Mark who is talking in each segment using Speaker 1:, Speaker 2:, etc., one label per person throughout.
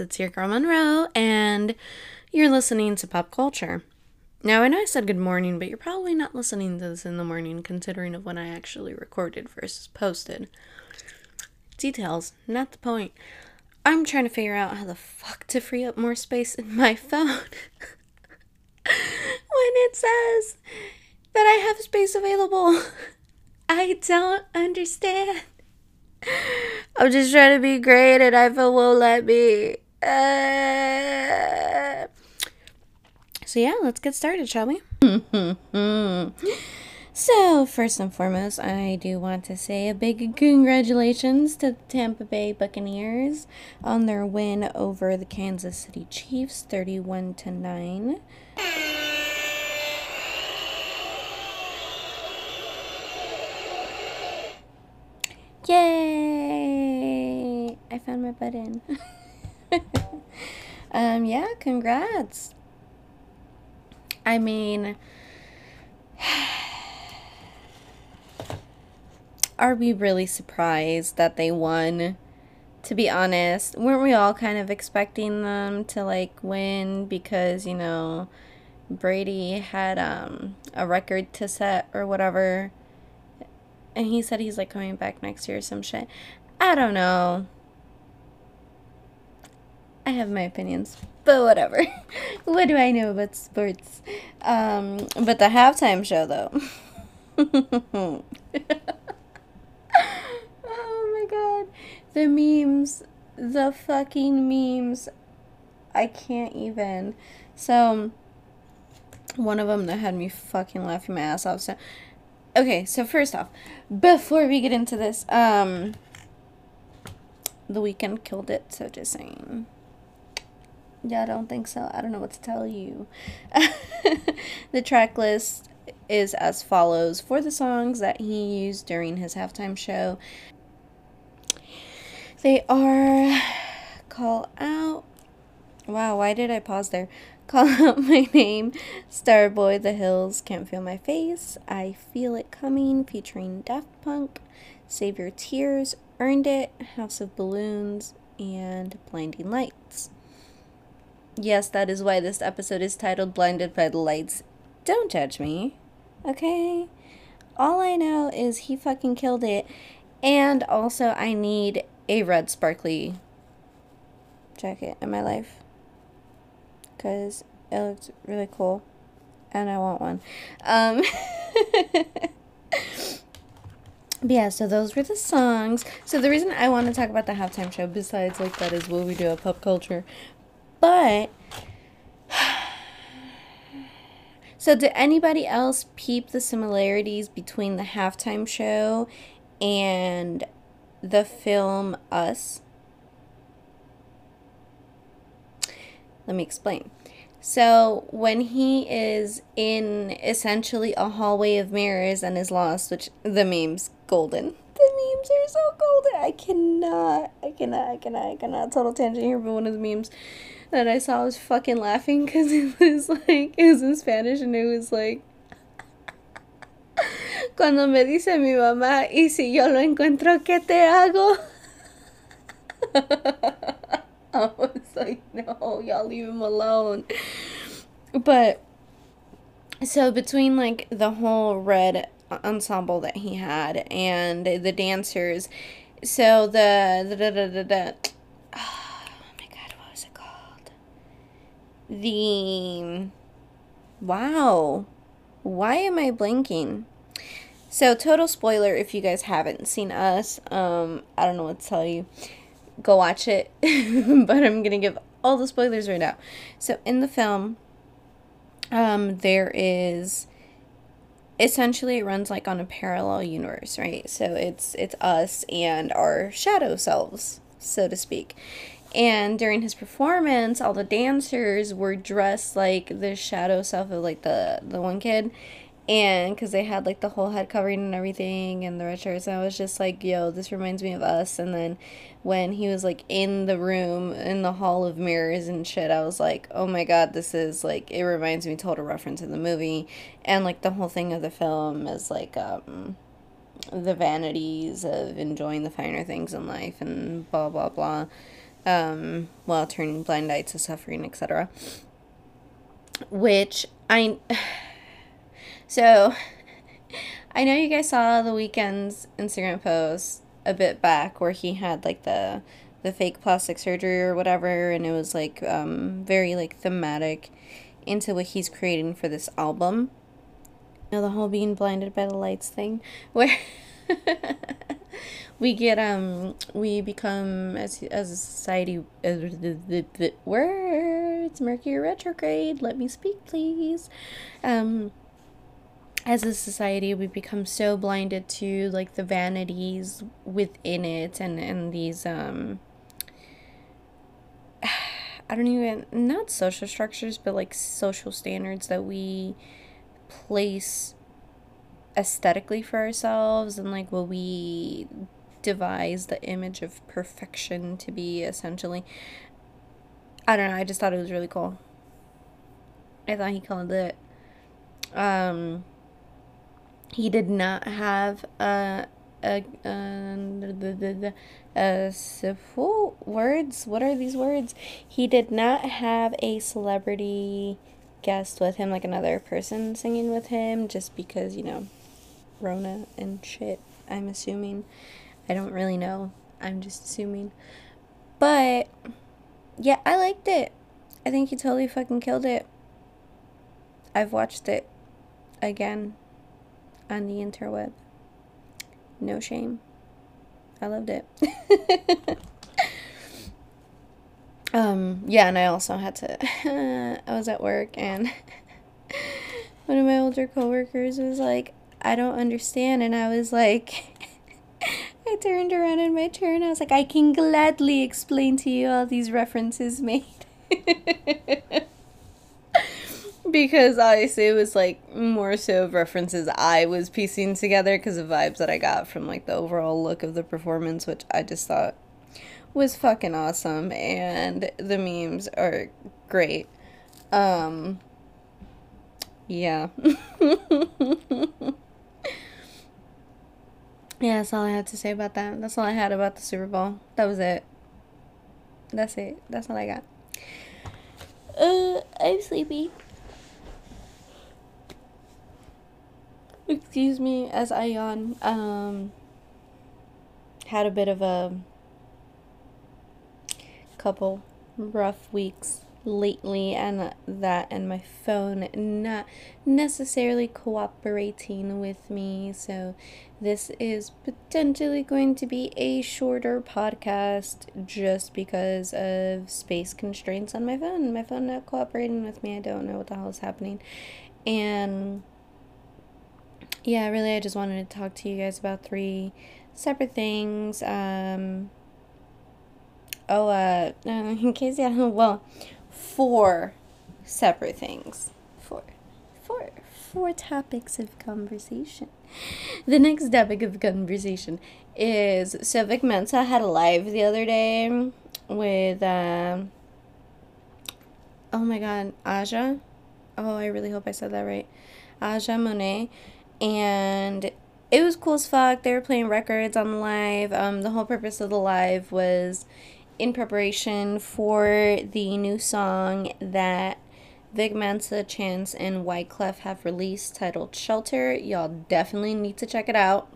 Speaker 1: It's your girl Monroe, and you're listening to Pop Culture. Now, I know I said good morning, but you're probably not listening to this in the morning, considering of when I actually recorded versus posted. Details, not the point. I'm trying to figure out how the fuck to free up more space in my phone when it says that I have space available. I don't understand. I'm just trying to be great and iPhone won't let me. Uh... So, yeah, let's get started, shall we? so, first and foremost, I do want to say a big congratulations to the Tampa Bay Buccaneers on their win over the Kansas City Chiefs 31 to 9. Yay! I found my button. um, yeah, congrats. I mean, are we really surprised that they won? To be honest, weren't we all kind of expecting them to like win because, you know, Brady had um a record to set or whatever and he said he's like coming back next year or some shit. I don't know. I have my opinions, but whatever. what do I know about sports? Um, but the halftime show though. oh my god. The memes, the fucking memes. I can't even. So one of them that had me fucking laughing my ass off. So okay, so first off, before we get into this, um, the Weeknd killed it. So just saying. Yeah, I don't think so. I don't know what to tell you. the track list is as follows for the songs that he used during his halftime show. They are Call Out. Wow, why did I pause there? Call Out My Name, Starboy, The Hills, Can't Feel My Face, I Feel It Coming, featuring Daft Punk, Save Your Tears, Earned It, House of Balloons, and Blinding Lights. Yes, that is why this episode is titled Blinded by the Lights. Don't judge me, okay? All I know is he fucking killed it, and also I need a red sparkly jacket in my life because it looks really cool and I want one. Um, but yeah, so those were the songs. So the reason I want to talk about the halftime show, besides like that, is what we do at pop culture. But so did anybody else peep the similarities between the halftime show and the film Us? Let me explain. So, when he is in essentially a hallway of mirrors and is lost, which the meme's golden. The memes are so golden. I cannot, I cannot, I cannot, I cannot. Total tangent here, but one of the memes that I saw was fucking laughing because it was like, it was in Spanish and it was like, Cuando me dice mi mamá, y si yo lo encuentro, ¿qué te hago? I was like, no, y'all leave him alone. But so between like the whole red ensemble that he had and the dancers, so the the the the, the, the oh my god, what was it called? The wow, why am I blanking? So total spoiler if you guys haven't seen us, um, I don't know what to tell you go watch it, but I'm gonna give all the spoilers right now. So in the film, um, there is essentially it runs like on a parallel universe, right? So it's it's us and our shadow selves, so to speak. And during his performance, all the dancers were dressed like the shadow self of like the the one kid. And because they had like the whole head covering and everything and the red shirts and i was just like yo this reminds me of us. And then when he was like in the room in the hall of mirrors and shit i was like oh my god this is like it reminds me total reference of the movie. And like the whole thing of the film is like um the vanities of enjoying the finer things in life and blah blah blah um, while turning blind eye to suffering, etc. Which I. So, I know you guys saw the Weeknd's Instagram post a bit back where he had like the the fake plastic surgery or whatever, and it was like um, very like thematic into what he's creating for this album. You know, the whole being blinded by the lights thing, where we get um we become as as a society as the, the, the words Mercury retrograde. Let me speak, please. Um as a society we become so blinded to like the vanities within it and and these um I don't even not social structures but like social standards that we place aesthetically for ourselves and like what we devise the image of perfection to be essentially I don't know, I just thought it was really cool. I thought he called it um he did not have a a, a, a, a words. What are these words? He did not have a celebrity guest with him, like another person singing with him, just because you know, Rona and shit. I'm assuming. I don't really know. I'm just assuming. But yeah, I liked it. I think he totally fucking killed it. I've watched it again on the interweb. No shame. I loved it. um, yeah, and I also had to, I was at work and one of my older coworkers was like, I don't understand. And I was like, I turned around in my and I was like, I can gladly explain to you all these references made. because obviously it was like more so of references I was piecing together because of vibes that I got from like the overall look of the performance, which I just thought was fucking awesome, and the memes are great. Um, yeah. yeah, that's all I had to say about that. That's all I had about the Super Bowl. That was it. That's it. That's all I got. Uh, I'm sleepy. excuse me as I yawn. Um, had a bit of a couple rough weeks lately, and that and my phone not necessarily cooperating with me. So, this is potentially going to be a shorter podcast just because of space constraints on my phone. My phone not cooperating with me. I don't know what the hell is happening. And yeah, really, I just wanted to talk to you guys about three separate things. Um, oh, uh, in case don't well, four separate things. Four, four, four topics of conversation. The next topic of conversation is so Vic Mensa had a live the other day with, um, oh my god, Aja. Oh, I really hope I said that right. Aja Monet and it was cool as fuck. They were playing records on live. Um, the whole purpose of the live was in preparation for the new song that Vic Chance, and Wyclef have released titled Shelter. Y'all definitely need to check it out.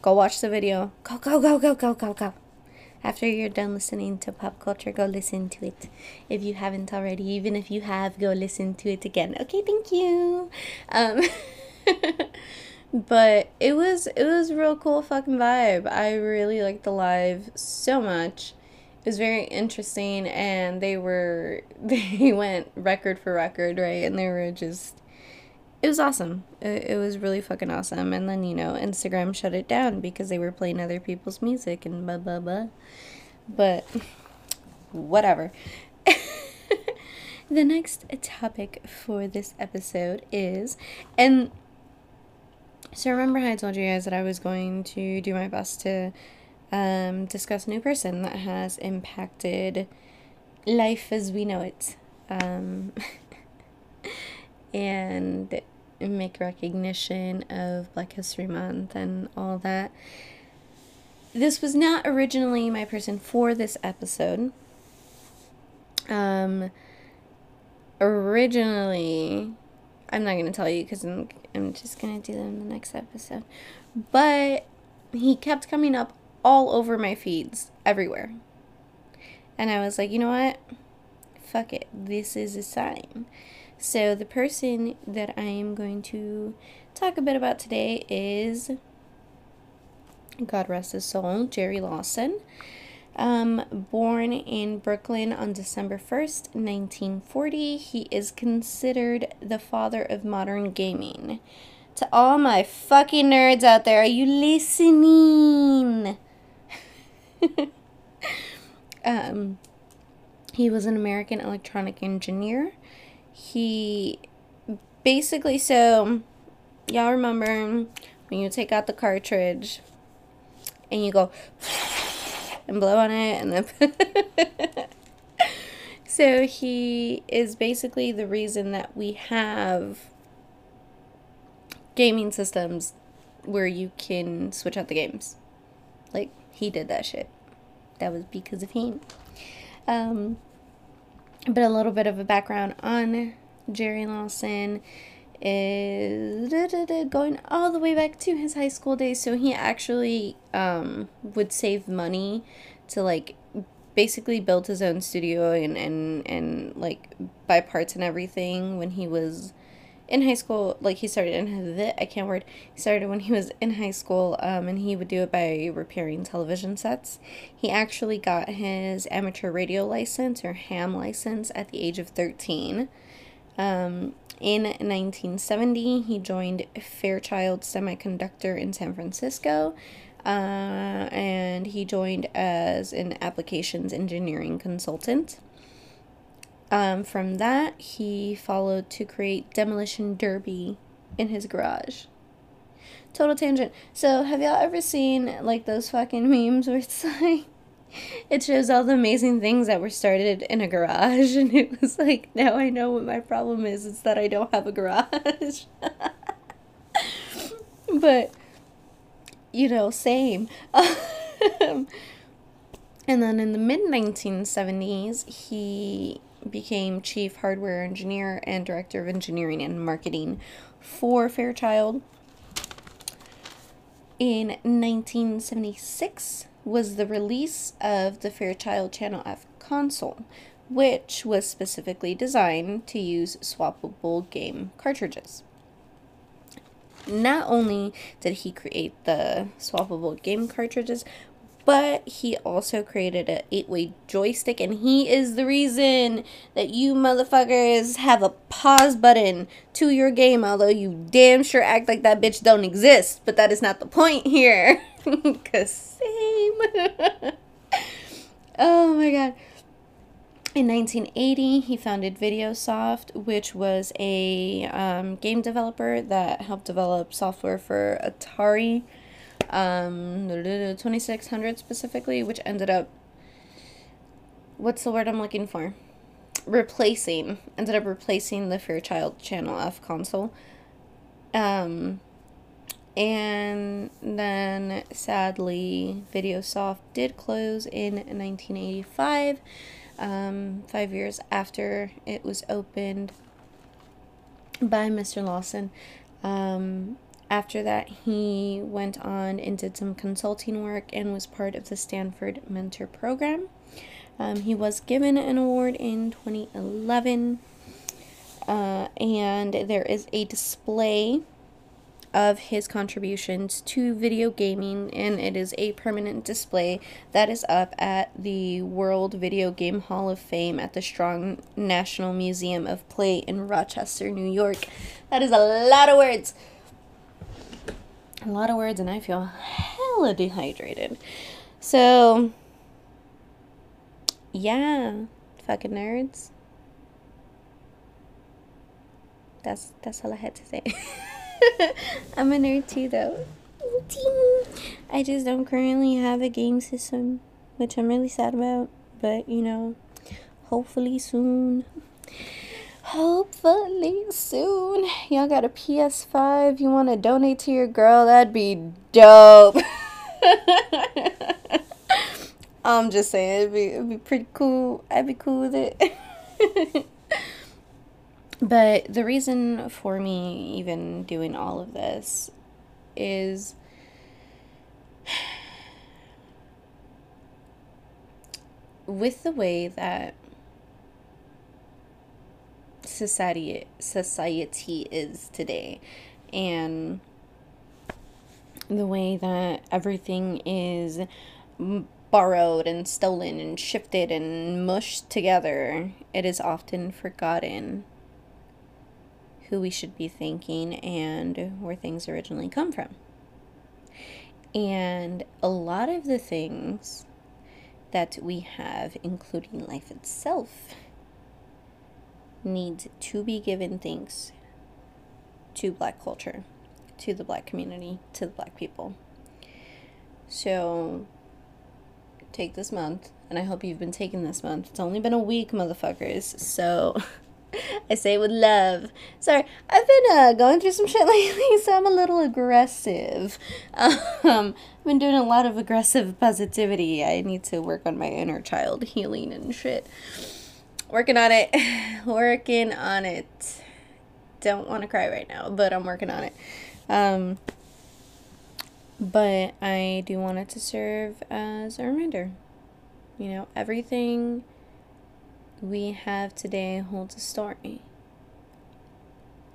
Speaker 1: Go watch the video. Go, go, go, go, go, go, go. After you're done listening to pop culture, go listen to it. If you haven't already, even if you have, go listen to it again. Okay, thank you. Um, but it was it was real cool fucking vibe. I really liked the live so much. It was very interesting, and they were they went record for record, right? And they were just it was awesome. It, it was really fucking awesome. And then, you know, Instagram shut it down because they were playing other people's music and blah, blah, blah. But whatever. the next topic for this episode is, and so remember how I told you guys that I was going to do my best to um, discuss a new person that has impacted life as we know it. Um, and make recognition of Black History Month and all that. this was not originally my person for this episode. Um, originally, I'm not going to tell you because I'm, I'm just to do that in the next episode. But he kept coming up all over my feeds, everywhere. And I was like, you know what? Fuck it. This is a sign. So, the person that I am going to talk a bit about today is, God rest his soul, Jerry Lawson. Um, born in Brooklyn on December 1st, 1940, he is considered the father of modern gaming. To all my fucking nerds out there, are you listening? um, he was an American electronic engineer. He basically, so y'all remember when you take out the cartridge and you go and blow on it and then so he is basically the reason that we have gaming systems where you can switch out the games. Like he did that shit. That was because of him. Um but a little bit of a background on jerry lawson is going all the way back to his high school days. So he actually um, would save money to like basically build his own studio and, and, and like buy parts and everything when he was in high school. Like he started in the I can't word. He started when he was in high school, um, and he would do it by repairing television sets. He actually got his amateur radio license or ham license at the age of thirteen. Um, in 1970, he joined Fairchild Semiconductor in San Francisco, uh, and he joined as an applications engineering consultant. Um, from that, he followed to create Demolition Derby in his garage. Total tangent. So, have y'all ever seen like those fucking memes where it's like, it shows all the amazing things that were started in a garage and it was like now i know what my problem is it's that i don't have a garage. But you know same. And then in the mid 1970s he became chief hardware engineer and director of engineering and marketing for fairchild. In 1976 was the release of the Fairchild Channel F console, which was specifically designed to use swappable game cartridges. Not only did he create the swappable game cartridges, but he also created an eight-way joystick and he is the reason that you motherfuckers have a pause button to your game although you damn sure act like that bitch don't exist but that is not the point here cuz same oh my god in 1980, he founded Videosoft, which was a um, game developer that helped develop software for Atari um, 2600 specifically, which ended up, what's the word I'm looking for? Replacing, ended up replacing the Fairchild Channel F console. Um, and then sadly, Videosoft did close in 1985, um, five years after it was opened by Mr. Lawson. Um, after that, he went on and did some consulting work and was part of the Stanford Mentor Program. Um, he was given an award in 2011, uh, and there is a display of his contributions to video gaming, and it is a permanent display that is up at the World Video Game Hall of Fame at the Strong National Museum of Play in Rochester, New York. That is a lot of words a lot of words and I feel hella dehydrated. So, yeah, fucking nerds. That's that's all I had to say. I'm a nerd too, though. I just don't currently have a game system, which I'm really sad about. But you know, hopefully soon. Hopefully soon. Y'all got a PS5 you want to donate to your girl? That'd be dope. I'm just saying it'd be it'd be pretty cool. I'd be cool with it. but the reason for me even doing all of this is with the way that society society is today and the way that everything is borrowed and stolen and shifted and mushed together, it is often forgotten who we should be thanking and where things originally come from. And a lot of the things that we have, including life itself, needs to be given thanks to black culture, to the black community, to the black people. So take this month, and I hope you've been taking this month. It's only been a week, motherfuckers. So I say it with love. Sorry, I've been uh, going through some shit lately, so I'm a little aggressive. Um, I've been doing a lot of aggressive positivity. I need to work on my inner child healing and shit. Working on it. working on it. Don't want to cry right now, but I'm working on it. Um, but I do want it to serve as a reminder. You know, everything we have today holds a story.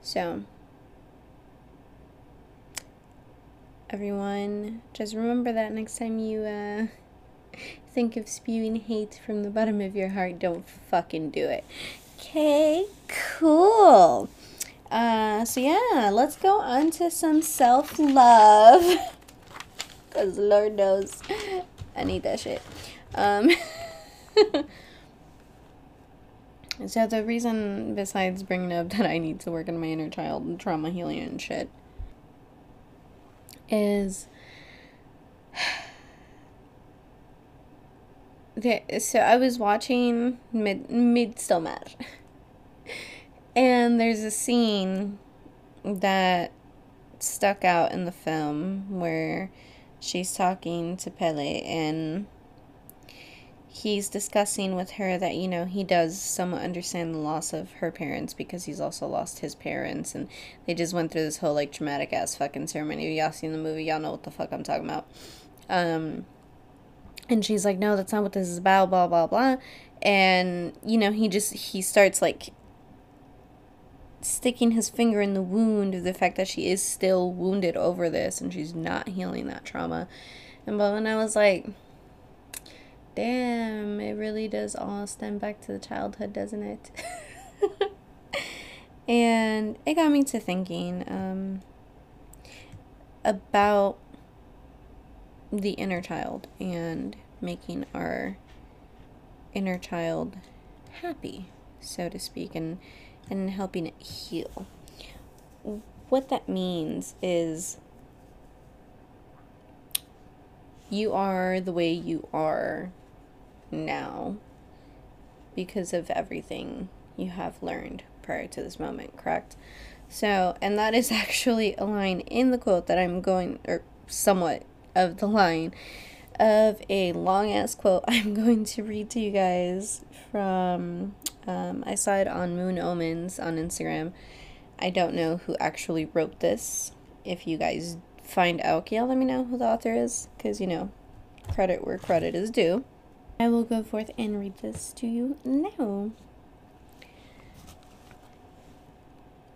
Speaker 1: So, everyone, just remember that next time you uh, think of spewing hate from the bottom of your heart, don't fucking do it. Okay, cool. Uh, so yeah, let's go on to some self love. Because Lord knows I need that shit. Um, so the reason, besides bringing up that I need to work on my inner child and trauma healing and shit, is okay. So I was watching Mid Midsommar, and there's a scene that stuck out in the film where she's talking to Pelle and he's discussing with her that you know he does somewhat understand the loss of her parents because he's also lost his parents and they just went through this whole like traumatic ass fucking ceremony. Y'all seen the movie? Y'all know what the fuck i'm talking about. Um and she's like no that's not what this is about blah blah blah. And you know he just he starts like sticking his finger in the wound of the fact that she is still wounded over this and she's not healing that trauma. And but when I was like, damn, it really does all stem back to the childhood, doesn't it? and it got me to thinking um, about the inner child and making our inner child happy, so to speak, and and helping it heal. What that means is you are the way you are now because of everything you have learned prior to this moment, correct? So, and that is actually a line in the quote that I'm going, or somewhat of the line of a long ass quote I'm going to read to you guys from um, I saw it on Moon Omens on Instagram. I don't know who actually wrote this. If you guys find out, yeah, let me know who the author is, because you know, credit where credit is due. I will go forth and read this to you now.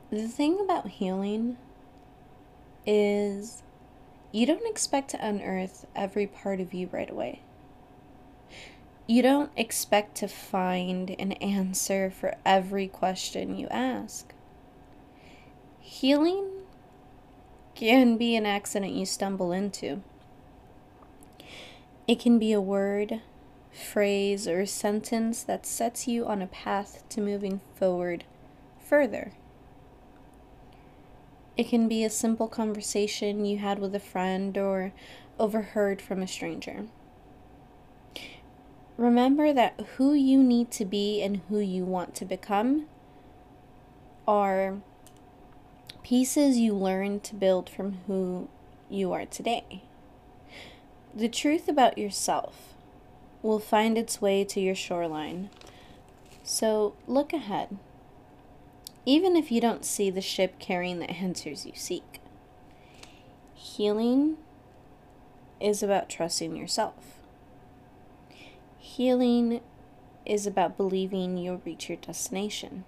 Speaker 1: The thing about healing is you don't expect to unearth every part of you right away you don't expect to find an answer for every question you ask. Healing can be an accident you stumble into. It can be a word, phrase, or sentence that sets you on a path to moving forward further. It can be a simple conversation you had with a friend or overheard from a stranger remember that who you need to be and who you want to become are pieces you learn to build from who you are today. The truth about yourself will find its way to your shoreline. So look ahead, even if you don't see the ship carrying the answers you seek. Healing is about trusting yourself. Healing is about believing you'll reach your destination.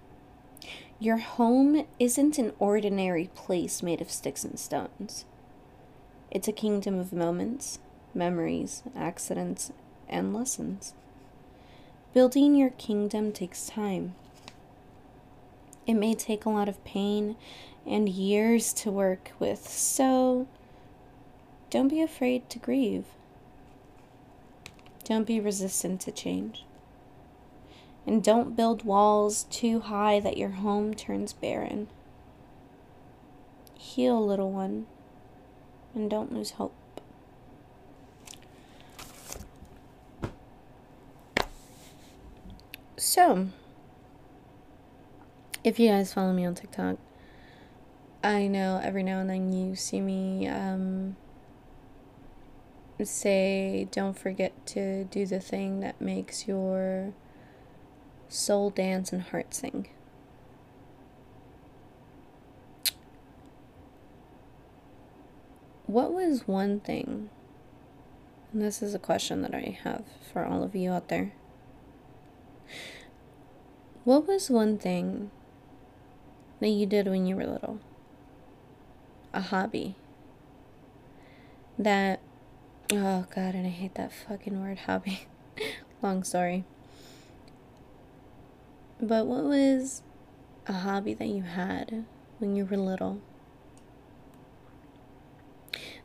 Speaker 1: Your home isn't an ordinary place made of sticks and stones. It's a kingdom of moments, memories, accidents, and lessons. Building your kingdom takes time. It may take a lot of pain and years to work with, so don't be afraid to grieve. Don't be resistant to change. And don't build walls too high that your home turns barren. Heal, little one, and don't lose hope. So, if you guys follow me on TikTok, I know every now and then you see me um, say, don't forget to do the thing that makes your soul dance and heart sing. What was one thing, and this is a question that I have for all of you out there. What was one thing that you did when you were little? A hobby that, oh god, and I hate that fucking word hobby. Long story. But what was a hobby that you had when you were little?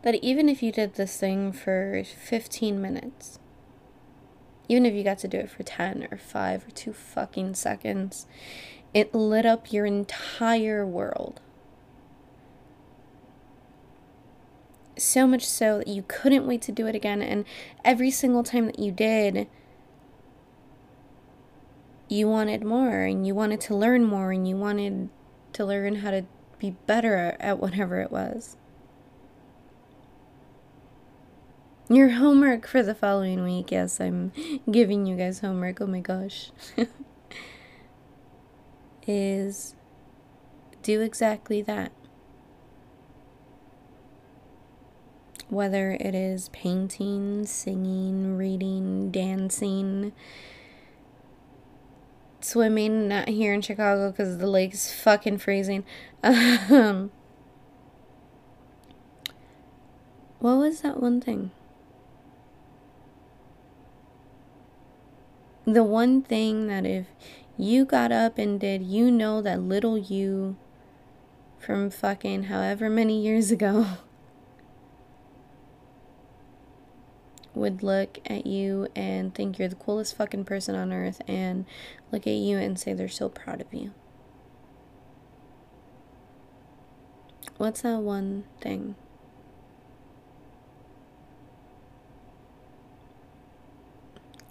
Speaker 1: That even if you did this thing for 15 minutes, even if you got to do it for 10 or 5 or 2 fucking seconds, it lit up your entire world. So much so that you couldn't wait to do it again, and every single time that you did, you wanted more and you wanted to learn more and you wanted to learn how to be better at whatever it was. Your homework for the following week, yes, I'm giving you guys homework, oh my gosh, is do exactly that. Whether it is painting, singing, reading, dancing, swimming, not here in Chicago because the lake's fucking freezing. Um, what was that one thing? The one thing that if you got up and did, you know that little you from fucking however many years ago would look at you and think you're the coolest fucking person on earth and look at you and say they're so proud of you. What's that one thing?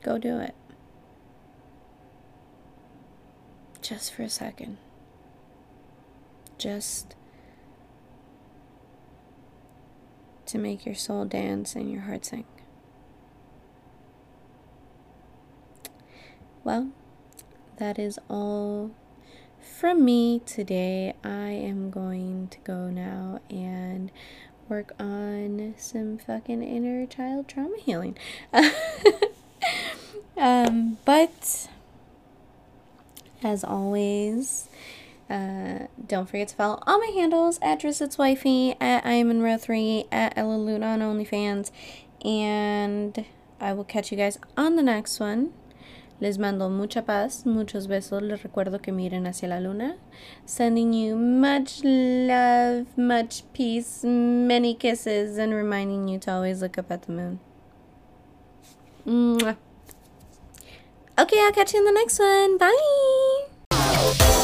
Speaker 1: Go do it. Just for a second. Just to make your soul dance and your heart sing. Well, that is all from me today. I am going to go now and work on some fucking inner child trauma healing. um, but as always, uh, don't forget to follow all my handles at Drissit's Wifey, at I am Monroe 3, at Ella Luna on OnlyFans, and I will catch you guys on the next one. Les mando mucha paz, muchos besos. Les recuerdo que miren hacia la luna. Sending you much love, much peace, many kisses, and reminding you to always look up at the moon. Mwah. Okay, I'll catch you in the next one. Bye.